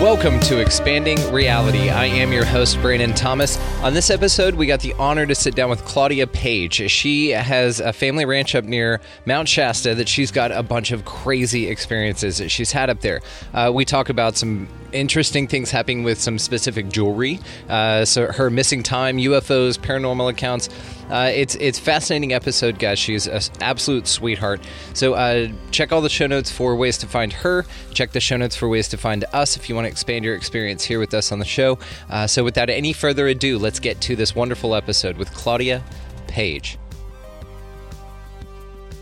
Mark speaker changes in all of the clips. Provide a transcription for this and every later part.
Speaker 1: Welcome to Expanding Reality. I am your host, Brandon Thomas. On this episode, we got the honor to sit down with Claudia Paige. She has a family ranch up near Mount Shasta that she's got a bunch of crazy experiences that she's had up there. Uh, we talk about some interesting things happening with some specific jewelry. Uh, so her missing time, UFOs, paranormal accounts. Uh, it's it's fascinating episode, guys. She's an absolute sweetheart. So uh, check all the show notes for ways to find her. Check the show notes for ways to find us if you want to expand your experience here with us on the show. Uh, so without any further ado, let's get to this wonderful episode with Claudia Paige.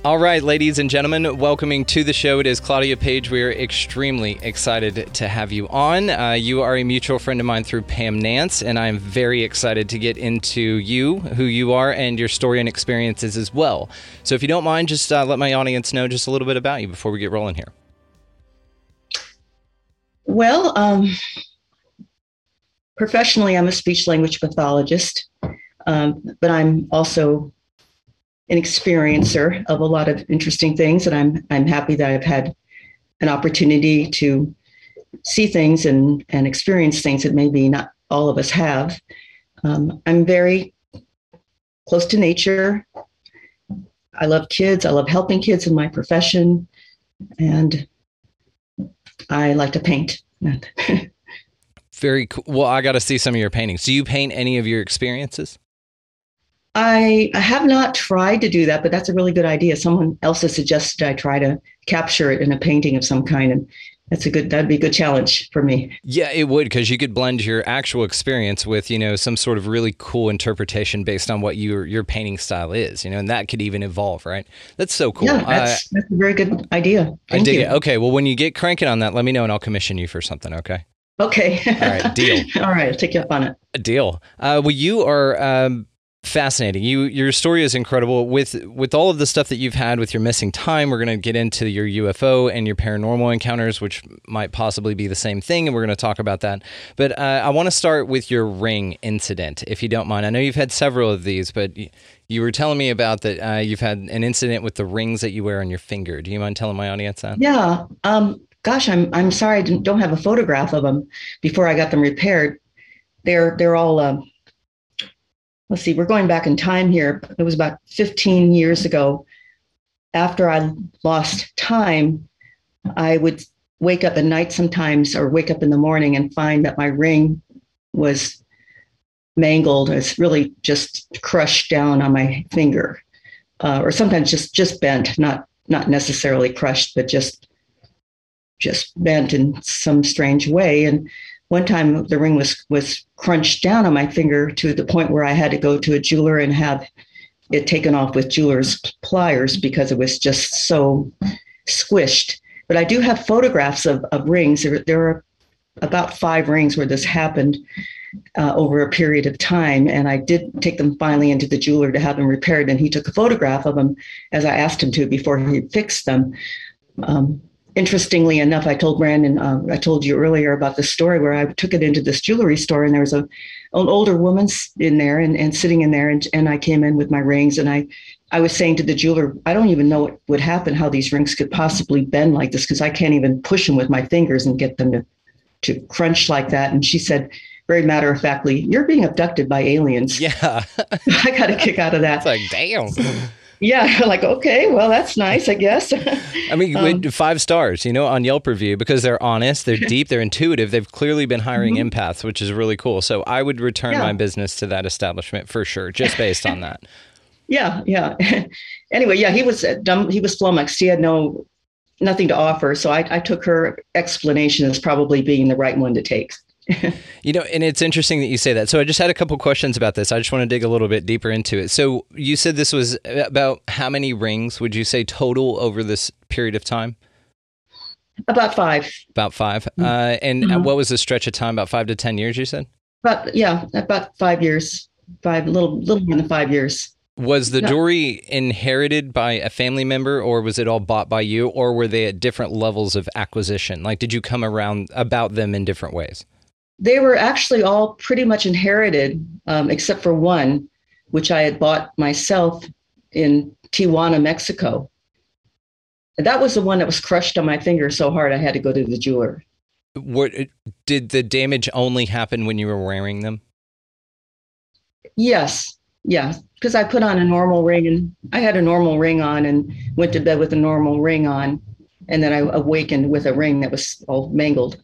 Speaker 1: All right, ladies and gentlemen, welcoming to the show. It is Claudia Paige. We are extremely excited to have you on. Uh, you are a mutual friend of mine through Pam Nance, and I'm very excited to get into you, who you are, and your story and experiences as well. So, if you don't mind, just uh, let my audience know just a little bit about you before we get rolling here.
Speaker 2: Well, um, professionally, I'm a speech language pathologist, um, but I'm also an experiencer of a lot of interesting things, and I'm I'm happy that I've had an opportunity to see things and and experience things that maybe not all of us have. Um, I'm very close to nature. I love kids. I love helping kids in my profession, and I like to paint.
Speaker 1: Very cool. Well, I got to see some of your paintings. Do you paint any of your experiences?
Speaker 2: I, I have not tried to do that, but that's a really good idea. Someone else has suggested I try to capture it in a painting of some kind, and that's a good that'd be a good challenge for me.
Speaker 1: Yeah, it would because you could blend your actual experience with you know some sort of really cool interpretation based on what your your painting style is, you know, and that could even evolve, right? That's so cool.
Speaker 2: Yeah, that's, uh, that's a very good idea. Thank
Speaker 1: I dig
Speaker 2: you.
Speaker 1: it. Okay, well, when you get cranking on that, let me know and I'll commission you for something. Okay.
Speaker 2: Okay.
Speaker 1: All right. Deal.
Speaker 2: All right. I'll take you up on it.
Speaker 1: A deal. Uh, well, you are. Um, fascinating. You your story is incredible with with all of the stuff that you've had with your missing time. We're going to get into your UFO and your paranormal encounters, which might possibly be the same thing, and we're going to talk about that. But uh, I want to start with your ring incident, if you don't mind. I know you've had several of these, but you were telling me about that uh, you've had an incident with the rings that you wear on your finger. Do you mind telling my audience that?
Speaker 2: Yeah. Um, gosh, I'm I'm sorry I don't have a photograph of them before I got them repaired. They're they're all. Uh, let's see, we're going back in time here. It was about 15 years ago. After I lost time, I would wake up at night sometimes or wake up in the morning and find that my ring was mangled. It's really just crushed down on my finger, uh, or sometimes just just bent, not not necessarily crushed, but just just bent in some strange way. And one time the ring was was crunched down on my finger to the point where I had to go to a jeweler and have it taken off with jeweler's pliers because it was just so squished. But I do have photographs of, of rings. There, there are about five rings where this happened uh, over a period of time. And I did take them finally into the jeweler to have them repaired. And he took a photograph of them as I asked him to before he fixed them. Um, interestingly enough, I told Brandon, uh, I told you earlier about the story where I took it into this jewelry store and there was a an older woman in there and, and sitting in there and, and I came in with my rings and I I was saying to the jeweler, I don't even know what would happen, how these rings could possibly bend like this because I can't even push them with my fingers and get them to to crunch like that. And she said, very matter of factly, you're being abducted by aliens.
Speaker 1: Yeah.
Speaker 2: I got a kick out of that.
Speaker 1: It's like, damn.
Speaker 2: Yeah, like okay, well that's nice, I guess.
Speaker 1: I mean, um, five stars, you know, on Yelp review because they're honest, they're deep, they're intuitive. They've clearly been hiring mm-hmm. empaths, which is really cool. So I would return yeah. my business to that establishment for sure, just based on that.
Speaker 2: yeah, yeah. anyway, yeah, he was dumb. He was flummoxed. He had no nothing to offer. So I, I took her explanation as probably being the right one to take.
Speaker 1: you know, and it's interesting that you say that. So I just had a couple questions about this. I just want to dig a little bit deeper into it. So you said this was about how many rings would you say total over this period of time?
Speaker 2: About five.
Speaker 1: About 5 mm-hmm. uh, and mm-hmm. what was the stretch of time? About five to ten years, you said?
Speaker 2: But yeah, about five years. Five, little, little more than five years.
Speaker 1: Was the jewelry inherited by a family member or was it all bought by you or were they at different levels of acquisition? Like did you come around about them in different ways?
Speaker 2: They were actually all pretty much inherited, um, except for one, which I had bought myself in Tijuana, Mexico. And that was the one that was crushed on my finger so hard I had to go to the jeweler.
Speaker 1: What did the damage only happen when you were wearing them?
Speaker 2: Yes, yeah, because I put on a normal ring and I had a normal ring on and went to bed with a normal ring on, and then I awakened with a ring that was all mangled.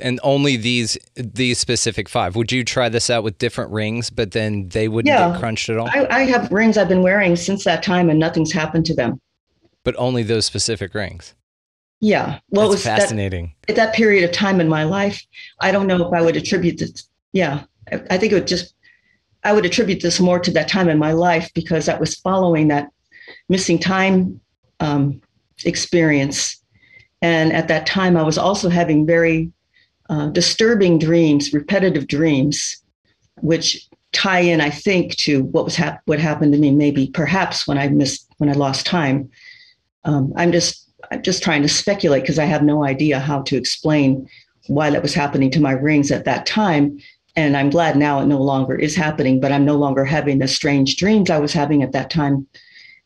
Speaker 1: And only these these specific five. Would you try this out with different rings, but then they wouldn't yeah, get crunched at all?
Speaker 2: I, I have rings I've been wearing since that time, and nothing's happened to them.
Speaker 1: But only those specific rings.
Speaker 2: Yeah,
Speaker 1: well, That's it was fascinating.
Speaker 2: That, at that period of time in my life, I don't know if I would attribute this. Yeah, I think it would just I would attribute this more to that time in my life because that was following that missing time um, experience. And at that time, I was also having very uh, disturbing dreams, repetitive dreams, which tie in, I think, to what was hap- what happened to me. Maybe, perhaps, when I missed, when I lost time. Um, I'm just, I'm just trying to speculate because I have no idea how to explain why that was happening to my rings at that time and I'm glad now it no longer is happening, but I'm no longer having the strange dreams I was having at that time.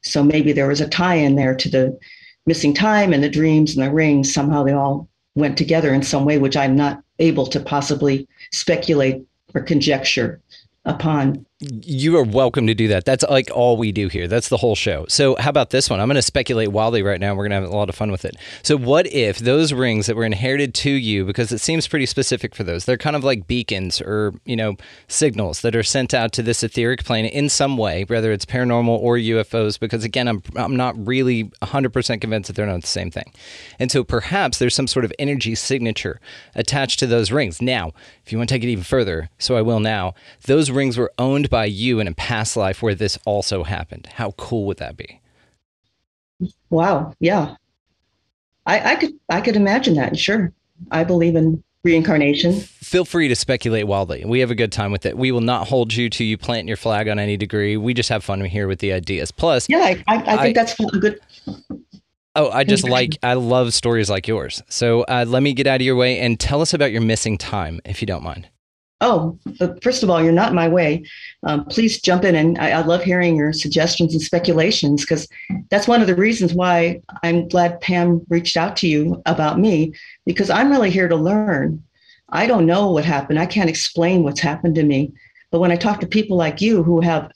Speaker 2: So maybe there was a tie in there to the missing time and the dreams and the rings. Somehow they all went together in some way, which I'm not able to possibly speculate or conjecture upon.
Speaker 1: You are welcome to do that. That's like all we do here. That's the whole show. So, how about this one? I'm going to speculate wildly right now. We're going to have a lot of fun with it. So, what if those rings that were inherited to you, because it seems pretty specific for those, they're kind of like beacons or, you know, signals that are sent out to this etheric plane in some way, whether it's paranormal or UFOs, because again, I'm, I'm not really 100% convinced that they're not the same thing. And so, perhaps there's some sort of energy signature attached to those rings. Now, if you want to take it even further, so I will now, those rings were owned by you in a past life where this also happened. How cool would that be?
Speaker 2: Wow. Yeah. I, I could I could imagine that. Sure. I believe in reincarnation.
Speaker 1: Feel free to speculate wildly. We have a good time with it. We will not hold you to you plant your flag on any degree. We just have fun here with the ideas. Plus,
Speaker 2: yeah, I, I, I think I, that's a good.
Speaker 1: Oh, I just like I love stories like yours. So uh, let me get out of your way and tell us about your missing time, if you don't mind.
Speaker 2: Oh, first of all, you're not my way. Um, please jump in, and I, I, love hearing your suggestions and speculations because that's one of the reasons why I'm glad Pam reached out to you about me because I'm really here to learn. I don't know what happened. I can't explain what's happened to me. But when I talk to people like you who have,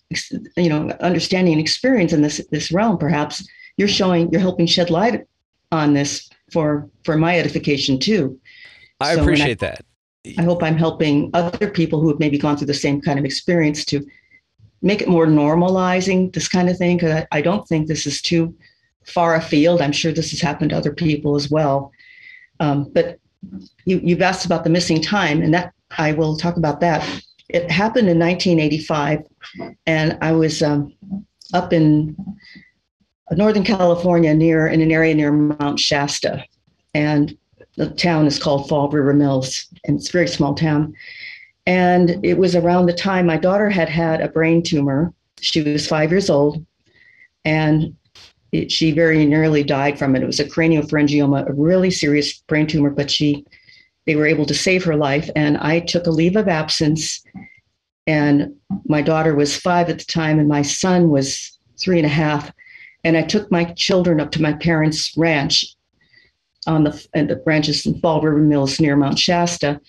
Speaker 2: you know, understanding and experience in this this realm, perhaps you're showing, you're helping shed light on this for for my edification too.
Speaker 1: I so appreciate I, that.
Speaker 2: I hope I'm helping other people who have maybe gone through the same kind of experience to make it more normalizing this kind of thing. Because I, I, don't think this is too far afield. I'm sure this has happened to other people as well. Um, but you, you've asked about the missing time, and that I will talk about that. It happened in 1985, and I was um, up in Northern California, near in an area near Mount Shasta, and the town is called Fall River Mills, and it's a very small town. And it was around the time my daughter had had a brain tumor. She was five years old, and it, she very nearly died from it. It was a craniopharyngioma, a really serious brain tumor, but she they were able to save her life. And I took a leave of absence. And my daughter was five at the time, and my son was three and a half. And I took my children up to my parents' ranch on the, and the branches in Fall River Mills near Mount Shasta.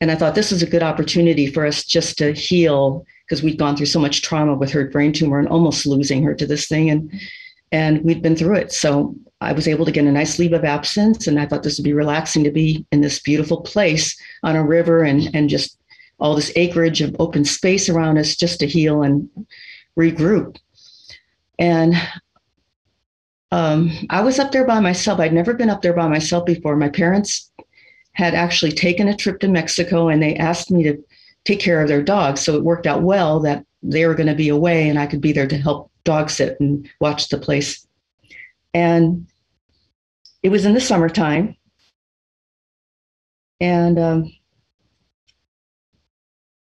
Speaker 2: And I thought this is a good opportunity for us just to heal because we'd gone through so much trauma with her brain tumor and almost losing her to this thing. And and we'd been through it. So I was able to get a nice leave of absence. And I thought this would be relaxing to be in this beautiful place on a river and, and just all this acreage of open space around us just to heal and regroup. And um, I was up there by myself. I'd never been up there by myself before. My parents had actually taken a trip to Mexico and they asked me to take care of their dogs. So it worked out well that they were going to be away and I could be there to help dog sit and watch the place. And it was in the summertime. And um,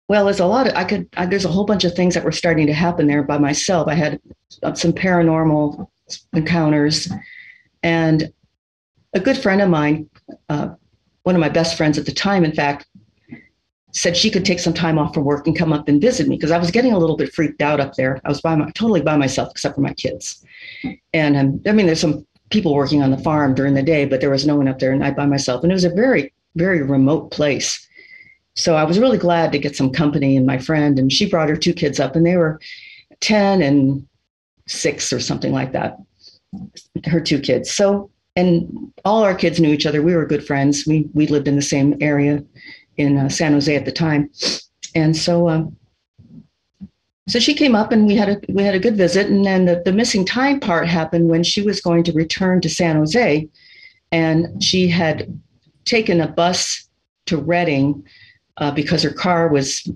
Speaker 2: well, there's a lot of I could. I, there's a whole bunch of things that were starting to happen there by myself. I had some paranormal encounters, and a good friend of mine, uh, one of my best friends at the time, in fact, said she could take some time off from work and come up and visit me because I was getting a little bit freaked out up there. I was by my, totally by myself except for my kids, and um, I mean, there's some people working on the farm during the day, but there was no one up there, and I by myself, and it was a very very remote place. So I was really glad to get some company and my friend, and she brought her two kids up, and they were 10 and six or something like that. Her two kids. So, and all our kids knew each other. We were good friends. We we lived in the same area in uh, San Jose at the time, and so um, so she came up and we had a we had a good visit. And then the, the missing time part happened when she was going to return to San Jose, and she had taken a bus to Redding uh, because her car was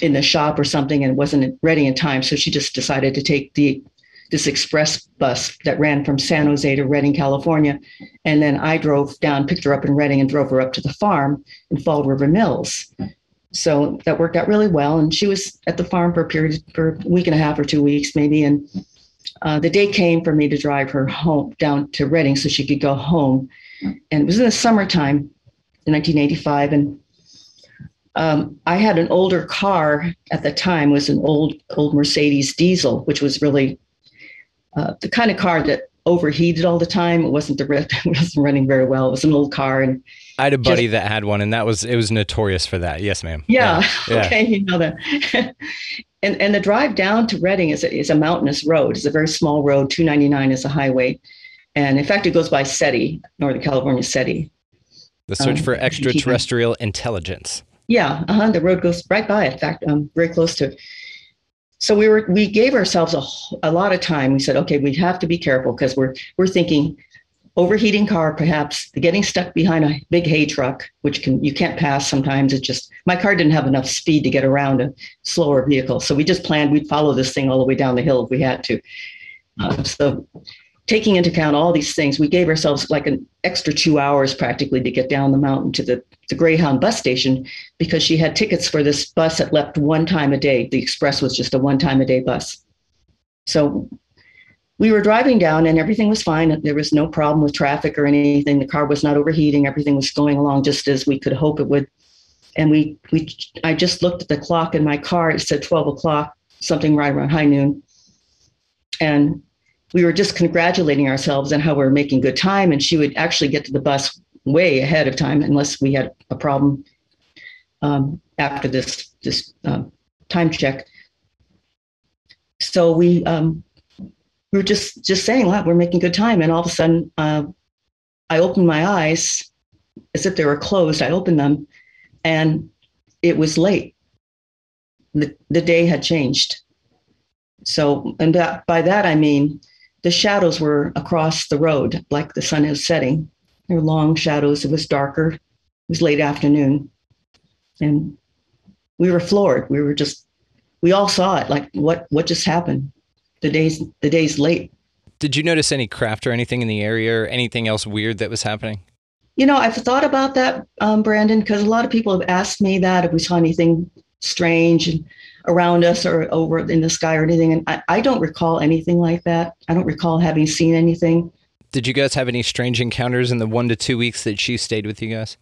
Speaker 2: in the shop or something and wasn't ready in time. So she just decided to take the this express bus that ran from San Jose to Redding, California. And then I drove down, picked her up in Redding, and drove her up to the farm in Fall River Mills. So that worked out really well. And she was at the farm for a period for a week and a half or two weeks, maybe. And uh, the day came for me to drive her home down to Redding so she could go home. And it was in the summertime in 1985. And um, I had an older car at the time was an old old Mercedes diesel, which was really uh, the kind of car that overheated all the time. It wasn't the it wasn't running very well. It was an old car, and
Speaker 1: I had a buddy just, that had one, and that was it was notorious for that. Yes, ma'am.
Speaker 2: Yeah. yeah. Okay, you know that. and and the drive down to Redding is a, is a mountainous road. It's a very small road. Two ninety nine is a highway, and in fact, it goes by SETI, Northern California SETI.
Speaker 1: The search um, for extraterrestrial intelligence.
Speaker 2: Yeah, uh-huh, the road goes right by. In fact, um, very close to. So we were we gave ourselves a, a lot of time. We said, okay, we have to be careful because we're we're thinking overheating car, perhaps getting stuck behind a big hay truck, which can you can't pass sometimes. It just my car didn't have enough speed to get around a slower vehicle, so we just planned we'd follow this thing all the way down the hill if we had to. Uh, so taking into account all these things, we gave ourselves like an extra two hours practically to get down the mountain to the, the Greyhound bus station because she had tickets for this bus that left one time a day. The express was just a one time a day bus. So we were driving down and everything was fine. There was no problem with traffic or anything. The car was not overheating. Everything was going along just as we could hope it would. And we, we, I just looked at the clock in my car. It said 12 o'clock, something right around high noon. And we were just congratulating ourselves on how we were making good time. And she would actually get to the bus way ahead of time unless we had a problem um, after this this uh, time check. So we um, we were just just saying, "Wow, we're making good time." And all of a sudden, uh, I opened my eyes as if they were closed. I opened them, and it was late. The the day had changed. So, and that, by that I mean the shadows were across the road, like the sun is setting. There were long shadows. It was darker. It was late afternoon. And we were floored. We were just, we all saw it. Like, what, what just happened? The day's, the day's late.
Speaker 1: Did you notice any craft or anything in the area or anything else weird that was happening?
Speaker 2: You know, I've thought about that, um, Brandon, because a lot of people have asked me that if we saw anything strange. And around us or over in the sky or anything. And I, I don't recall anything like that. I don't recall having seen anything.
Speaker 1: Did you guys have any strange encounters in the one to two weeks that she stayed with you guys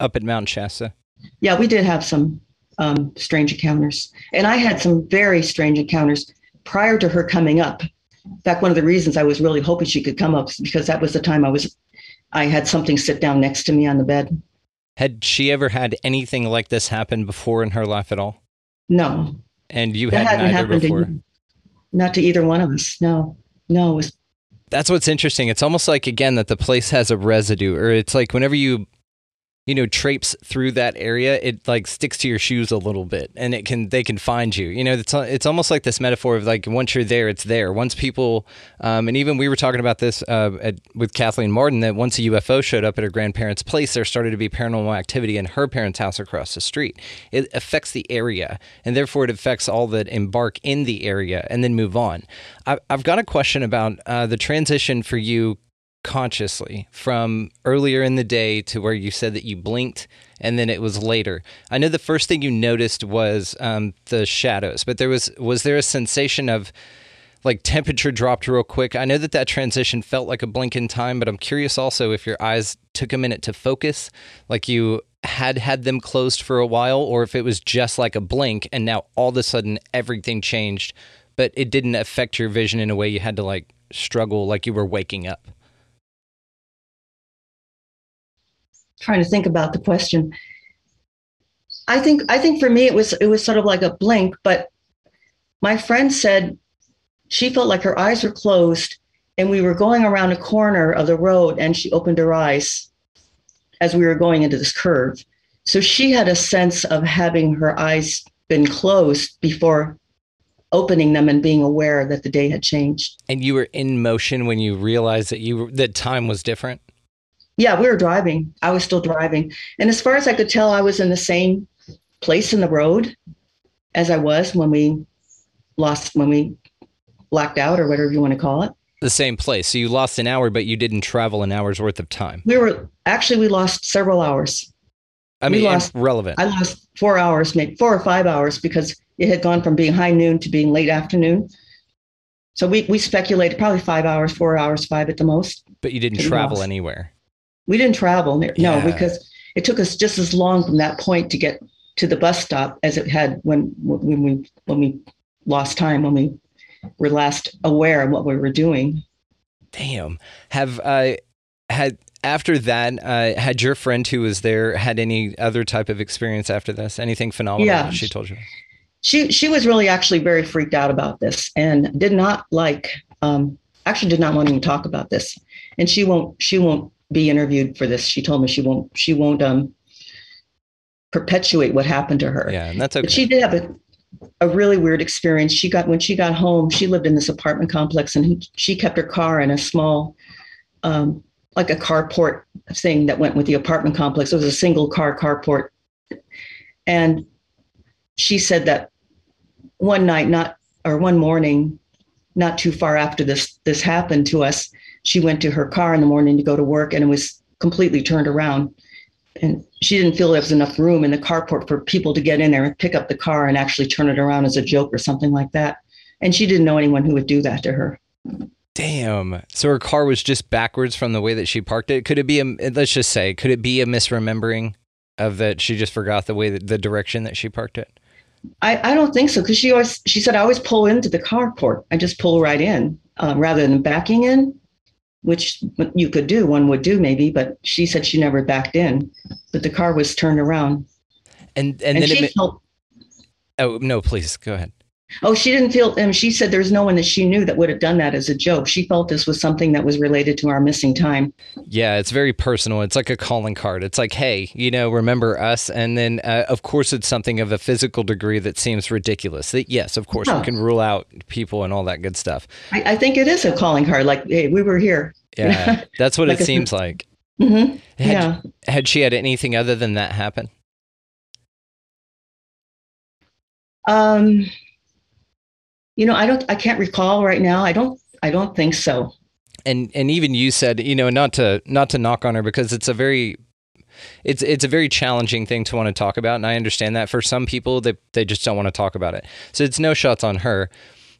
Speaker 1: up at Mount Shasta?
Speaker 2: Yeah, we did have some um, strange encounters. And I had some very strange encounters prior to her coming up. In fact, one of the reasons I was really hoping she could come up is because that was the time I was, I had something sit down next to me on the bed.
Speaker 1: Had she ever had anything like this happen before in her life at all?
Speaker 2: No.
Speaker 1: And you that had neither before?
Speaker 2: To, not to either one of us. No. No. Was,
Speaker 1: That's what's interesting. It's almost like, again, that the place has a residue, or it's like whenever you you know traipse through that area it like sticks to your shoes a little bit and it can they can find you. You know it's it's almost like this metaphor of like once you're there it's there. Once people um, and even we were talking about this uh, at, with Kathleen Marden that once a UFO showed up at her grandparents place there started to be paranormal activity in her parents house across the street. It affects the area and therefore it affects all that embark in the area and then move on. I, have got a question about uh, the transition for you consciously from earlier in the day to where you said that you blinked and then it was later. I know the first thing you noticed was um, the shadows, but there was was there a sensation of like temperature dropped real quick? I know that that transition felt like a blink in time, but I'm curious also if your eyes took a minute to focus, like you had had them closed for a while, or if it was just like a blink and now all of a sudden everything changed, but it didn't affect your vision in a way you had to like struggle like you were waking up.
Speaker 2: Trying to think about the question. I think I think for me it was it was sort of like a blink, but my friend said she felt like her eyes were closed and we were going around a corner of the road and she opened her eyes as we were going into this curve. So she had a sense of having her eyes been closed before opening them and being aware that the day had changed.
Speaker 1: And you were in motion when you realized that you that time was different?
Speaker 2: Yeah, we were driving. I was still driving. And as far as I could tell, I was in the same place in the road as I was when we lost, when we blacked out or whatever you want to call it.
Speaker 1: The same place. So you lost an hour, but you didn't travel an hour's worth of time.
Speaker 2: We were actually, we lost several hours.
Speaker 1: I mean, lost, relevant.
Speaker 2: I lost four hours, maybe four or five hours because it had gone from being high noon to being late afternoon. So we, we speculated probably five hours, four hours, five at the most.
Speaker 1: But you didn't travel anywhere. We
Speaker 2: didn't travel. No, yeah. because it took us just as long from that point to get to the bus stop as it had when when we when we lost time when we were last aware of what we were doing.
Speaker 1: Damn. Have uh had after that uh had your friend who was there had any other type of experience after this? Anything phenomenal yeah. she told you?
Speaker 2: She she was really actually very freaked out about this and did not like um actually did not want to talk about this. And she won't she won't be interviewed for this. She told me she won't she won't um perpetuate what happened to her.
Speaker 1: Yeah, and that's okay.
Speaker 2: But she did have a a really weird experience. She got when she got home, she lived in this apartment complex and she kept her car in a small um like a carport thing that went with the apartment complex. It was a single car carport. And she said that one night, not or one morning, not too far after this this happened to us, she went to her car in the morning to go to work and it was completely turned around. And she didn't feel there was enough room in the carport for people to get in there and pick up the car and actually turn it around as a joke or something like that. And she didn't know anyone who would do that to her.
Speaker 1: Damn. So her car was just backwards from the way that she parked it. Could it be a let's just say, could it be a misremembering of that she just forgot the way that the direction that she parked it?
Speaker 2: I, I don't think so because she always she said I always pull into the carport. I just pull right in uh, rather than backing in which you could do, one would do maybe, but she said she never backed in, but the car was turned around.
Speaker 1: And and, and then she it, felt, oh no, please go ahead.
Speaker 2: Oh, she didn't feel, and she said there's no one that she knew that would have done that as a joke. She felt this was something that was related to our missing time.
Speaker 1: Yeah, it's very personal. It's like a calling card. It's like, hey, you know, remember us? And then, uh, of course, it's something of a physical degree that seems ridiculous. That, yes, of course, we can rule out people and all that good stuff.
Speaker 2: I, I, think it is a calling card. Like, hey, we were here.
Speaker 1: Yeah, that's what like it seems like.
Speaker 2: Mm-hmm.
Speaker 1: Had,
Speaker 2: yeah.
Speaker 1: Had she had anything other than that happen?
Speaker 2: Um, you know, I don't, I can't recall right now. I don't, I don't think so.
Speaker 1: And and even you said, you know, not to not to knock on her because it's a very it's it's a very challenging thing to want to talk about and I understand that for some people they they just don't want to talk about it. So it's no shots on her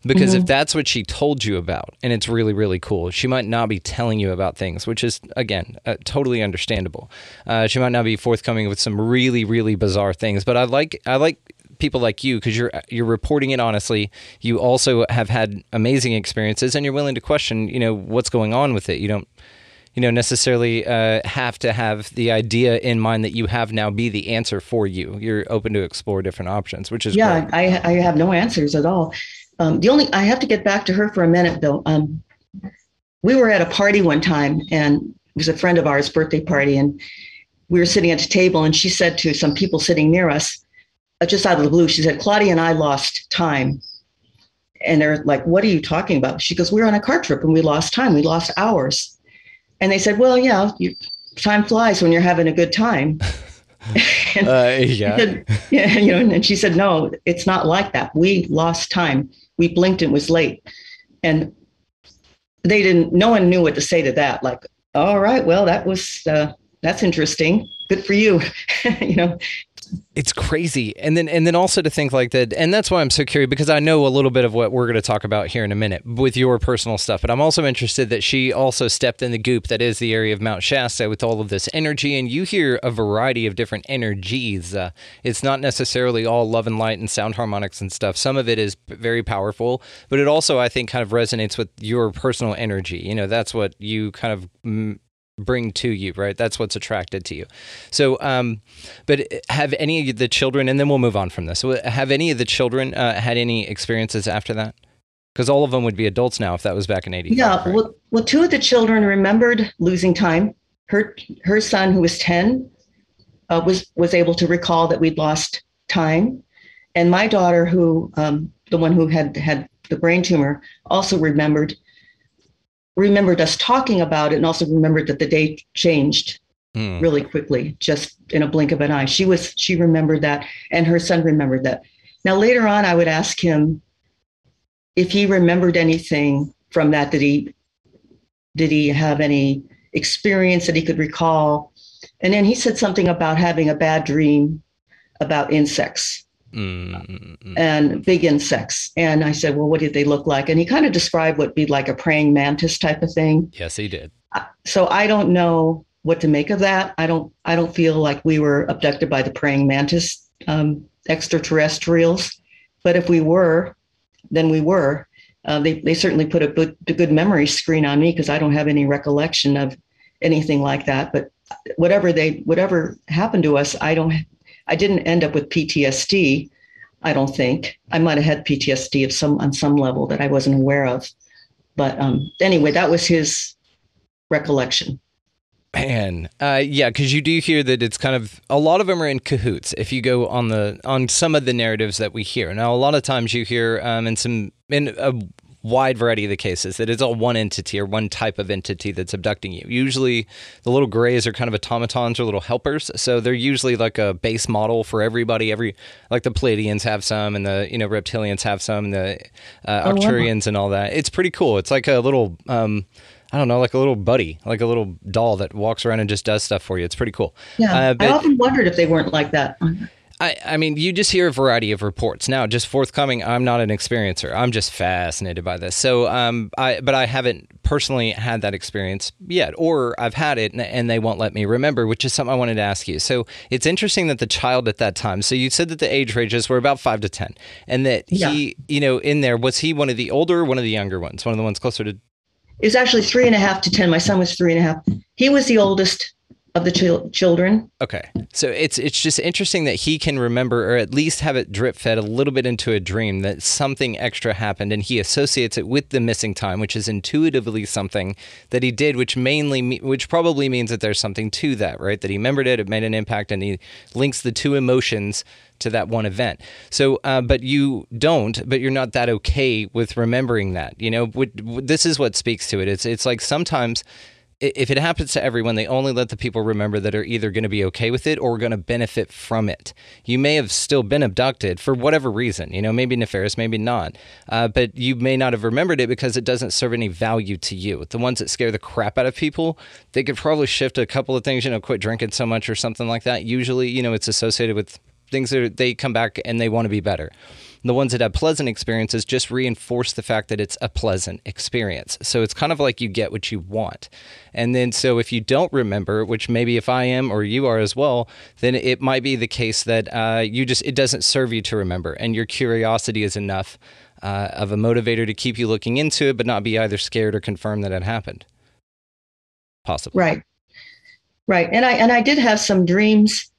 Speaker 1: because mm-hmm. if that's what she told you about and it's really really cool she might not be telling you about things which is again uh, totally understandable uh, she might not be forthcoming with some really really bizarre things but i like i like people like you because you're you're reporting it honestly. You also have had amazing experiences, and you're willing to question, you know, what's going on with it. You don't, you know, necessarily uh, have to have the idea in mind that you have now be the answer for you. You're open to explore different options, which is
Speaker 2: yeah. I I have no answers at all. Um, the only I have to get back to her for a minute though. Um, we were at a party one time, and it was a friend of ours' birthday party, and we were sitting at a table, and she said to some people sitting near us, just out of the blue, she said, Claudia and I lost time. And they're like, What are you talking about? She goes, We were on a car trip and we lost time. We lost hours. And they said, Well, yeah, you, time flies when you're having a good time.
Speaker 1: and uh, yeah.
Speaker 2: Said, yeah. You know, and she said, No, it's not like that. We lost time. We blinked and was late. And they didn't, no one knew what to say to that. Like, all right, well, that was, uh, that's interesting. Good for you. you know,
Speaker 1: it's crazy. And then and then also to think like that and that's why i'm so curious because i know a little bit of what we're going to talk about here in a minute with your personal stuff but i'm also interested that she also stepped in the goop that is the area of mount shasta with all of this energy and you hear a variety of different energies. Uh, it's not necessarily all love and light and sound harmonics and stuff. Some of it is very powerful but it also i think kind of resonates with your personal energy. You know that's what you kind of mm, bring to you, right? That's what's attracted to you. So, um, but have any of the children, and then we'll move on from this. Have any of the children uh, had any experiences after that? Because all of them would be adults now if that was back in '85.
Speaker 2: Yeah.
Speaker 1: Right?
Speaker 2: Well, well, two of the children remembered losing time. Her her son, who was ten, uh, was was able to recall that we'd lost time, and my daughter, who um, the one who had had the brain tumor, also remembered remembered us talking about it and also remembered that the day changed mm. really quickly, just in a blink of an eye. She was she remembered that, and her son remembered that. Now later on, I would ask him if he remembered anything from that. Did he did he have any experience that he could recall? And then he said something about having a bad dream about insects mm-hmm. and big insects. And I said, Well, what did they look like? And he kind of described what would be like a praying mantis type of thing.
Speaker 1: Yes, he did.
Speaker 2: Uh, so I don't know what to make of that. I don't I don't feel like we were abducted by the praying mantis um, extraterrestrials. But if we were, then we were. Uh, they, they certainly put a good, a good memory screen on me because I don't have any recollection of anything like that. But whatever they whatever happened to us, I don't I didn't end up with PTSD. I don't think I might have had PTSD of some on some level that I wasn't aware of. But um, anyway, that was his recollection.
Speaker 1: Man, uh, yeah, because you do hear that it's kind of a lot of them are in cahoots. If you go on the on some of the narratives that we hear now, a lot of times you hear um, in some in a wide variety of the cases that it's all one entity or one type of entity that's abducting you. Usually, the little grays are kind of automatons or little helpers, so they're usually like a base model for everybody. Every like the Pleiadians have some, and the you know reptilians have some, and the uh, Arcturians oh, wow. and all that. It's pretty cool. It's like a little. Um, I don't know, like a little buddy, like a little doll that walks around and just does stuff for you. It's pretty cool.
Speaker 2: Yeah, uh, but, I often wondered if they weren't like that.
Speaker 1: I, I mean, you just hear a variety of reports. Now, just forthcoming, I'm not an experiencer. I'm just fascinated by this. So, um, I but I haven't personally had that experience yet, or I've had it and, and they won't let me remember, which is something I wanted to ask you. So, it's interesting that the child at that time. So, you said that the age ranges were about five to ten, and that yeah. he, you know, in there was he one of the older, or one of the younger ones, one of the ones closer to.
Speaker 2: It was actually three and a half to ten. My son was three and a half. He was the oldest of the ch- children.
Speaker 1: Okay, so it's it's just interesting that he can remember, or at least have it drip fed a little bit into a dream that something extra happened, and he associates it with the missing time, which is intuitively something that he did, which mainly, which probably means that there's something to that, right? That he remembered it, it made an impact, and he links the two emotions to that one event. So, uh, but you don't, but you're not that okay with remembering that. You know, this is what speaks to it. It's it's like sometimes if it happens to everyone, they only let the people remember that are either going to be okay with it or going to benefit from it. You may have still been abducted for whatever reason, you know, maybe nefarious, maybe not, uh, but you may not have remembered it because it doesn't serve any value to you. The ones that scare the crap out of people, they could probably shift a couple of things, you know, quit drinking so much or something like that. Usually, you know, it's associated with things that they come back and they want to be better the ones that have pleasant experiences just reinforce the fact that it's a pleasant experience. So it's kind of like you get what you want. And then, so if you don't remember, which maybe if I am or you are as well, then it might be the case that uh, you just, it doesn't serve you to remember. And your curiosity is enough uh, of a motivator to keep you looking into it, but not be either scared or confirmed that it happened. Possibly.
Speaker 2: Right. Right. And I, and I did have some dreams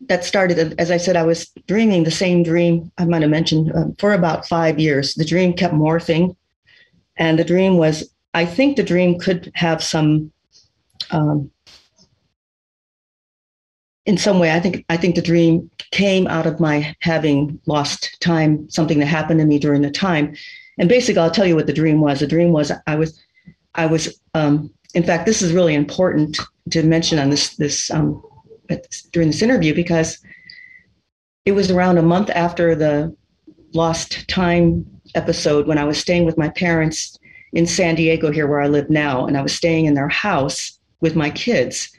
Speaker 2: that started, as I said, I was dreaming the same dream I might have mentioned um, for about five years. The dream kept morphing. And the dream was, I think the dream could have some um, in some way, I think I think the dream came out of my having lost time, something that happened to me during the time. And basically, I'll tell you what the dream was. The dream was I was, I was. Um, in fact, this is really important to mention on this this um, during this interview because it was around a month after the lost time episode when I was staying with my parents in San Diego here where I live now, and I was staying in their house with my kids.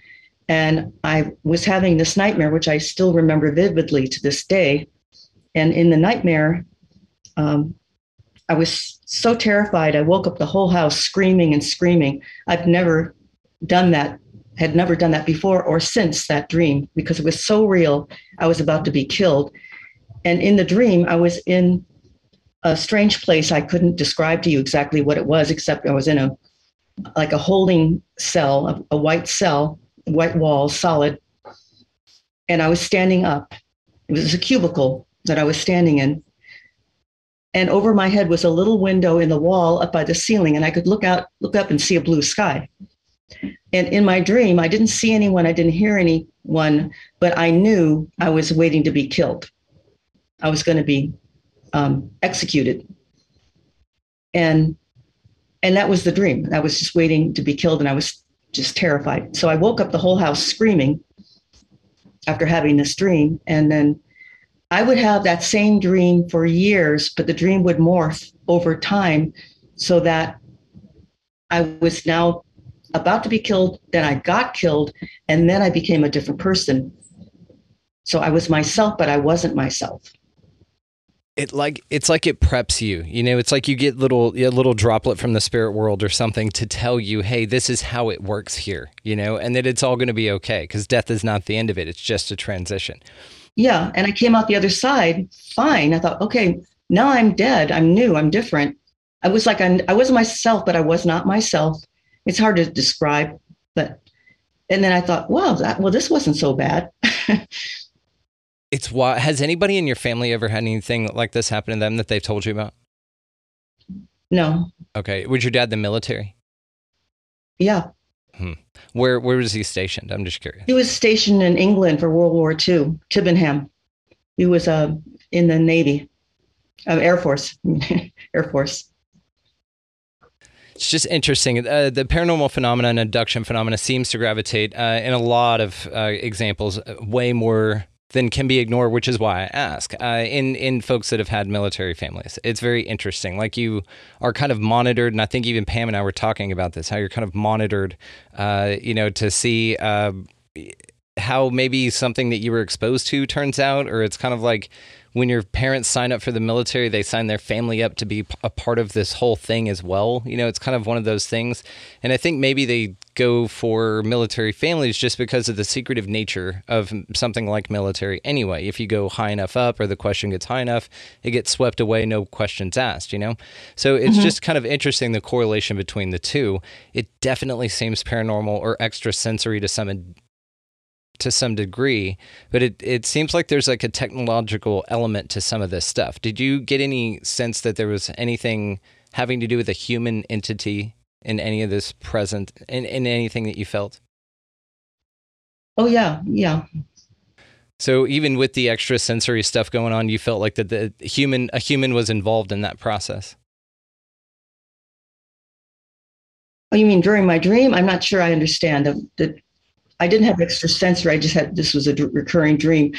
Speaker 2: And I was having this nightmare, which I still remember vividly to this day. And in the nightmare, um, I was so terrified. I woke up the whole house screaming and screaming. I've never done that, had never done that before or since that dream because it was so real. I was about to be killed. And in the dream, I was in a strange place. I couldn't describe to you exactly what it was, except I was in a like a holding cell, a, a white cell, white walls, solid. And I was standing up. It was a cubicle that I was standing in. And over my head was a little window in the wall up by the ceiling, and I could look out, look up and see a blue sky. And in my dream, I didn't see anyone, I didn't hear anyone, but I knew I was waiting to be killed. I was going to be um, executed. And and that was the dream. I was just waiting to be killed, and I was just terrified. So I woke up the whole house screaming after having this dream, and then I would have that same dream for years, but the dream would morph over time, so that I was now about to be killed. Then I got killed, and then I became a different person. So I was myself, but I wasn't myself.
Speaker 1: It like it's like it preps you you know? It's like you get little a little droplet from the spirit world or something to tell you hey this is how it works here you know? And that it's all going to be okay because death is not the end of it it's just a transition.
Speaker 2: Yeah and i came out the other side fine. I thought okay now i'm dead i'm new i'm different. I was like I'm, i was myself but i was not myself it's hard to describe but and then i thought wow that well this wasn't so bad
Speaker 1: it's why has anybody in your family ever had anything like this happen to them that they've told you about?
Speaker 2: No.
Speaker 1: Okay. Was your dad the military?
Speaker 2: Yeah.
Speaker 1: Hmm. Where where was he stationed? I'm just curious.
Speaker 2: He was stationed in England for World War II, Tibenham. He was uh, in the Navy, uh, Air Force, Air Force.
Speaker 1: It's just interesting. Uh, the paranormal phenomena and abduction phenomena seems to gravitate uh, in a lot of uh, examples uh, way more than can be ignored, which is why I ask. Uh, in in folks that have had military families, it's very interesting. Like you are kind of monitored, and I think even Pam and I were talking about this. How you're kind of monitored, uh, you know, to see how maybe something that you were exposed to turns out, or it's kind of like when your parents sign up for the military, they sign their family up to be a part of this whole thing as well. You know, it's kind of one of those things. And I think maybe they go for military families just because of the secretive nature of something like military anyway. If you go high enough up or the question gets high enough, it gets swept away, no questions asked, you know? So it's mm-hmm. just kind of interesting the correlation between the two. It definitely seems paranormal or extrasensory to some to some degree, but it, it seems like there's like a technological element to some of this stuff. Did you get any sense that there was anything having to do with a human entity in any of this present in, in anything that you felt?
Speaker 2: Oh yeah, yeah.
Speaker 1: So even with the extra sensory stuff going on, you felt like that the human a human was involved in that process.
Speaker 2: Oh, you mean during my dream? I'm not sure I understand. The, the I didn't have extra sensory. I just had this was a d- recurring dream.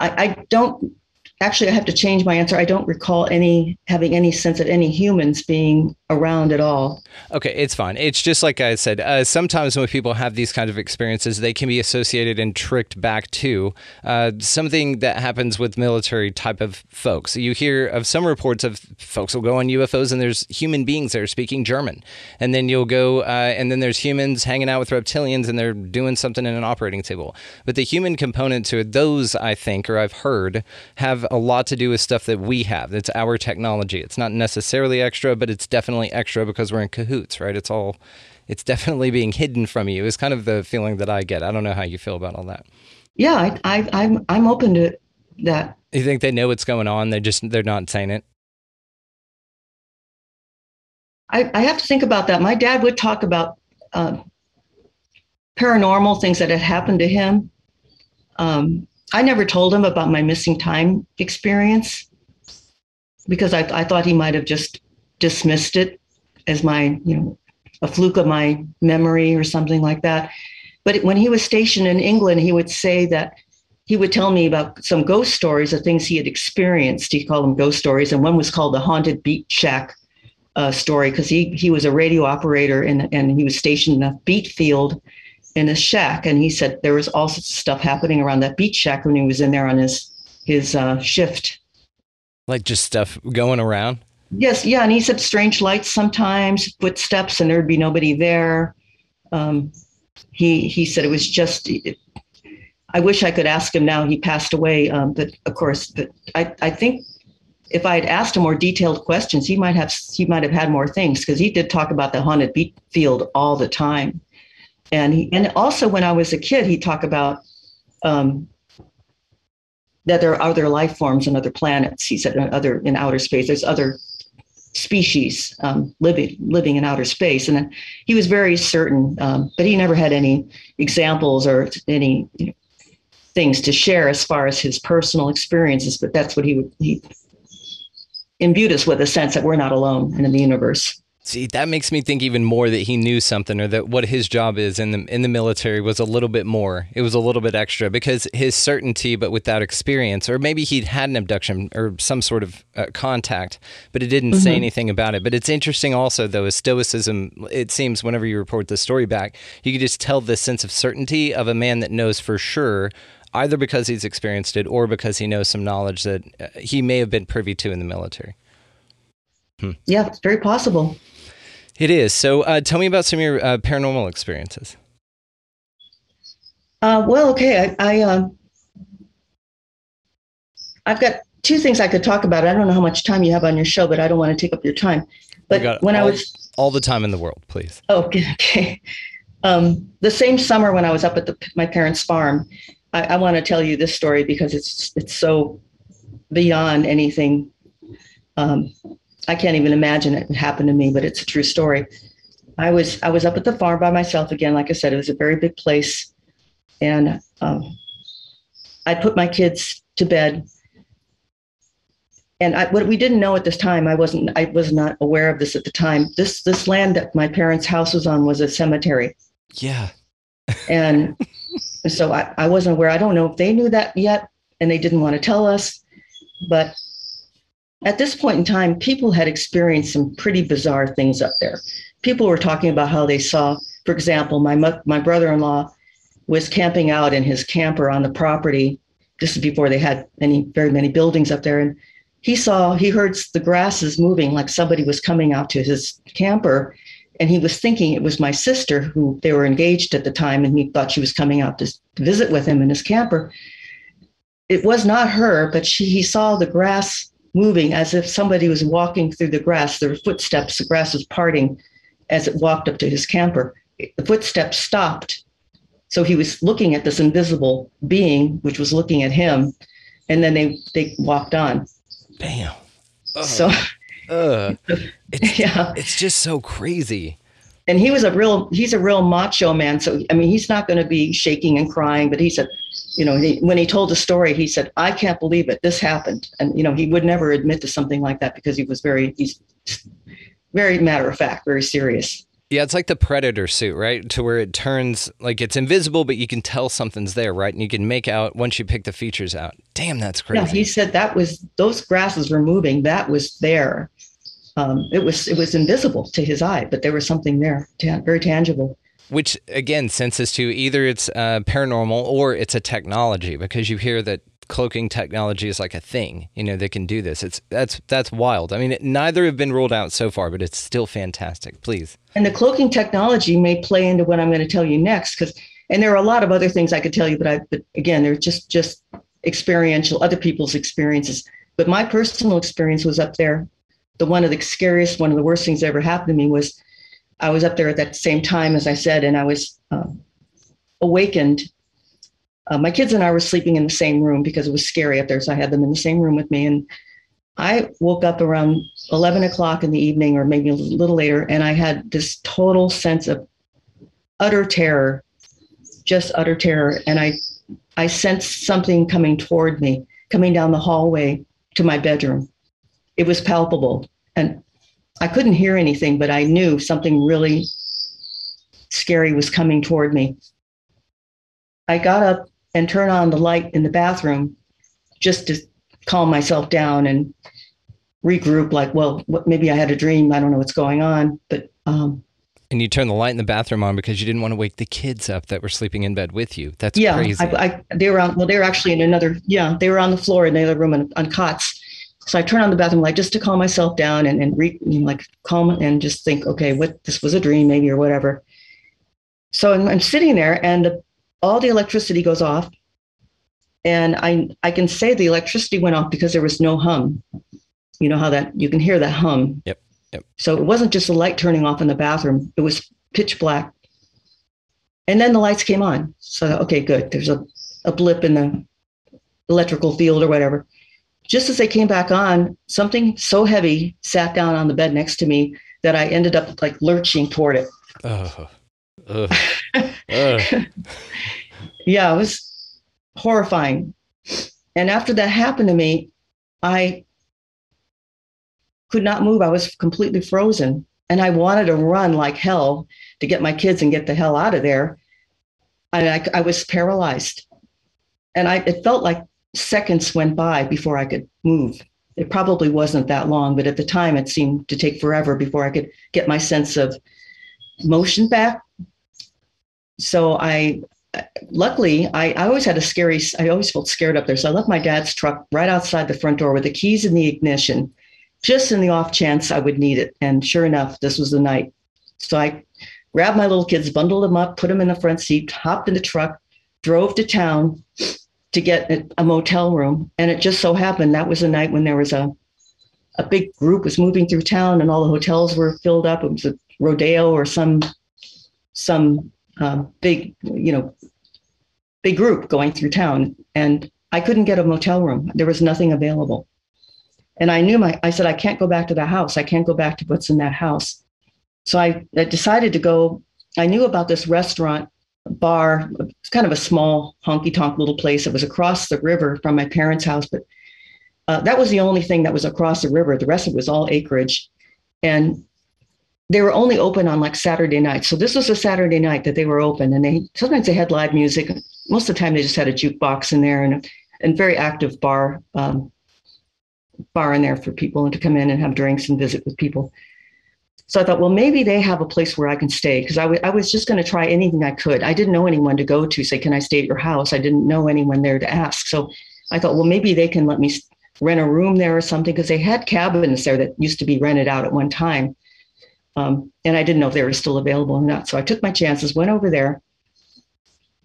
Speaker 2: I, I don't actually I have to change my answer. I don't recall any having any sense of any humans being around at all.
Speaker 1: Okay, it's fine. It's just like I said. Uh, sometimes when people have these kind of experiences, they can be associated and tricked back to uh, something that happens with military type of folks. You hear of some reports of folks will go on UFOs and there's human beings that are speaking German, and then you'll go uh, and then there's humans hanging out with reptilians and they're doing something in an operating table. But the human component to it, those I think or I've heard have a lot to do with stuff that we have. It's our technology. It's not necessarily extra, but it's definitely extra because we're in cahoots, right? It's all, it's definitely being hidden from you. Is kind of the feeling that I get. I don't know how you feel about all that.
Speaker 2: Yeah, I, I, I'm, I'm open to that.
Speaker 1: You think they know what's going on? They just, they're not saying it.
Speaker 2: I, I have to think about that. My dad would talk about uh, paranormal things that had happened to him Um, I never told him about my missing time experience because I, I thought he might have just dismissed it as my, you know, a fluke of my memory or something like that. But when he was stationed in England, he would say that he would tell me about some ghost stories of things he had experienced. He called them ghost stories, and one was called the haunted beet shack uh, story because he he was a radio operator and and he was stationed in a beet field in a shack, and he said there was all sorts of stuff happening around that beet shack when he was in there on his his uh, shift.
Speaker 1: Like just stuff going around.
Speaker 2: Yes, yeah, and he said strange lights sometimes, footsteps, and there'd be nobody there. Um, he he said it was just. It, I wish I could ask him now. He passed away, um, but of course, but I I think if I had asked him more detailed questions, he might have he might have had more things because he did talk about the haunted beet field all the time, and he and also when I was a kid, he talked about um, that there are other life forms on other planets. He said other in outer space. There's other species um, living living in outer space, and he was very certain, um, but he never had any examples or any you know, things to share as far as his personal experiences. But that's what he would he imbued us with a sense that we're not alone and in the universe.
Speaker 1: See, that makes me think even more that he knew something or that what his job is in the in the military was a little bit more. It was a little bit extra because his certainty but without experience or maybe he'd had an abduction or some sort of uh, contact but it didn't mm-hmm. say anything about it. But it's interesting also though as stoicism it seems whenever you report the story back, you can just tell this sense of certainty of a man that knows for sure either because he's experienced it or because he knows some knowledge that uh, he may have been privy to in the military.
Speaker 2: Hmm. Yeah, it's very possible.
Speaker 1: It is. So uh, tell me about some of your uh, paranormal experiences.
Speaker 2: Uh, well, okay. I, I um, I've got two things I could talk about. I don't know how much time you have on your show, but I don't want to take up your time. But when
Speaker 1: all,
Speaker 2: I was
Speaker 1: all the time in the world, please.
Speaker 2: Oh, okay. okay. Um, the same summer when I was up at the, my parents' farm, I, I want to tell you this story because it's it's so beyond anything um, I can't even imagine it happened to me, but it's a true story. I was I was up at the farm by myself again. Like I said, it was a very big place, and um, I put my kids to bed. And I, what we didn't know at this time, I wasn't I was not aware of this at the time. This this land that my parents' house was on was a cemetery.
Speaker 1: Yeah.
Speaker 2: and so I, I wasn't aware. I don't know if they knew that yet, and they didn't want to tell us. But at this point in time, people had experienced some pretty bizarre things up there. People were talking about how they saw, for example, my my brother-in-law was camping out in his camper on the property. This is before they had any very many buildings up there, and he saw he heard the grasses moving like somebody was coming out to his camper, and he was thinking it was my sister who they were engaged at the time, and he thought she was coming out to visit with him in his camper. It was not her, but she he saw the grass moving as if somebody was walking through the grass. There were footsteps, the grass was parting as it walked up to his camper. The footsteps stopped. So he was looking at this invisible being, which was looking at him, and then they they walked on.
Speaker 1: Bam.
Speaker 2: Ugh. So
Speaker 1: uh, it's, yeah, it's just so crazy.
Speaker 2: And he was a real he's a real macho man. So I mean, he's not going to be shaking and crying, but he said, you know, he, when he told the story, he said, "I can't believe it. This happened." And you know, he would never admit to something like that because he was very he's very matter of fact, very serious.
Speaker 1: Yeah, it's like the predator suit, right? To where it turns like it's invisible, but you can tell something's there, right? And you can make out once you pick the features out. Damn, that's crazy.
Speaker 2: Yeah, he said that was those grasses were moving. That was there. Um, it was it was invisible to his eye, but there was something there, very tangible
Speaker 1: which again senses to either it's uh, paranormal or it's a technology because you hear that cloaking technology is like a thing you know they can do this. It's that's that's wild. I mean it, neither have been ruled out so far but it's still fantastic. Please.
Speaker 2: And the cloaking technology may play into what i'm going to tell you next because and there are a lot of other things i could tell you but i but again they're just just experiential other people's experiences. But my personal experience was up there. The one of the scariest one of the worst things that ever happened to me was I was up there at that same time, as I said, and I was uh, awakened. Uh, my kids and I were sleeping in the same room because it was scary up there. So I had them in the same room with me. And I woke up around 11 o'clock in the evening, or maybe a little later, and I had this total sense of utter terror, just utter terror. And I I sensed something coming toward me, coming down the hallway to my bedroom. It was palpable. And I couldn't hear anything, but I knew something really scary was coming toward me. I got up and turned on the light in the bathroom just to calm myself down and regroup like well what, maybe i had a dream. I don't know what's going on but um
Speaker 1: and you turned the light in the bathroom on because you didn't want to wake the kids up that were sleeping in bed with you. That's
Speaker 2: yeah
Speaker 1: crazy.
Speaker 2: I, I, they were on well they were actually in another yeah they were on the floor in the other room on, on cots so i turn on the bathroom light just to calm myself down and, and re, you know, like calm and just think okay what this was a dream maybe or whatever so i'm, I'm sitting there and the, all the electricity goes off and i i can say the electricity went off because there was no hum you know how that you can hear that hum.
Speaker 1: Yep. Yep.
Speaker 2: So it wasn't just the light turning off in the bathroom; it was pitch black. And then the lights came on. So okay, good. There's a, a blip in the electrical field or whatever. Just as they came back on, something so heavy sat down on the bed next to me that I ended up like lurching toward it.
Speaker 1: Oh. Uh, Ugh. Ugh. Uh.
Speaker 2: yeah, it was horrifying. And after that happened to me, I could not move. I was completely frozen. And I wanted to run like hell to get my kids and get the hell out of there. And I, I was paralyzed. And I, it felt like seconds went by before I could move. It probably wasn't that long, but at the time it seemed to take forever before I could get my sense of motion back. So I, luckily, I, I always had a scary, I always felt scared up there. So I left my dad's truck right outside the front door with the keys in the ignition just in the off chance I would need it. And sure enough, this was the night. So I grabbed my little kids, bundled them up, put them in the front seat, hopped in the truck, drove to town to get a motel room. And it just so happened that was the night when there was a a big group was moving through town and all the hotels were filled up. It was a rodeo or some some uh, big, you know, big group going through town. And I couldn't get a motel room. There was nothing available. And I knew my, I said, I can't go back to the house. I can't go back to what's in that house. So I, I decided to go. I knew about this restaurant bar. It's kind of a small honky tonk little place. It was across the river from my parents' house, but uh, that was the only thing that was across the river. The rest of it was all acreage. And they were only open on like Saturday nights. So this was a Saturday night that they were open, and they sometimes they had live music. Most of the time, they just had a jukebox in there and a and very active bar um, bar in there for people and to come in and have drinks and visit with people. So I thought, well, maybe they have a place where I can stay because I, w- I was just going to try anything I could. I didn't know anyone to go to say, can I stay at your house? I didn't know anyone there to ask. So I thought, well, maybe they can let me rent a room there or something because they had cabins there that used to be rented out at one time. Um, and I didn't know if they were still available or not. So I took my chances, went over there,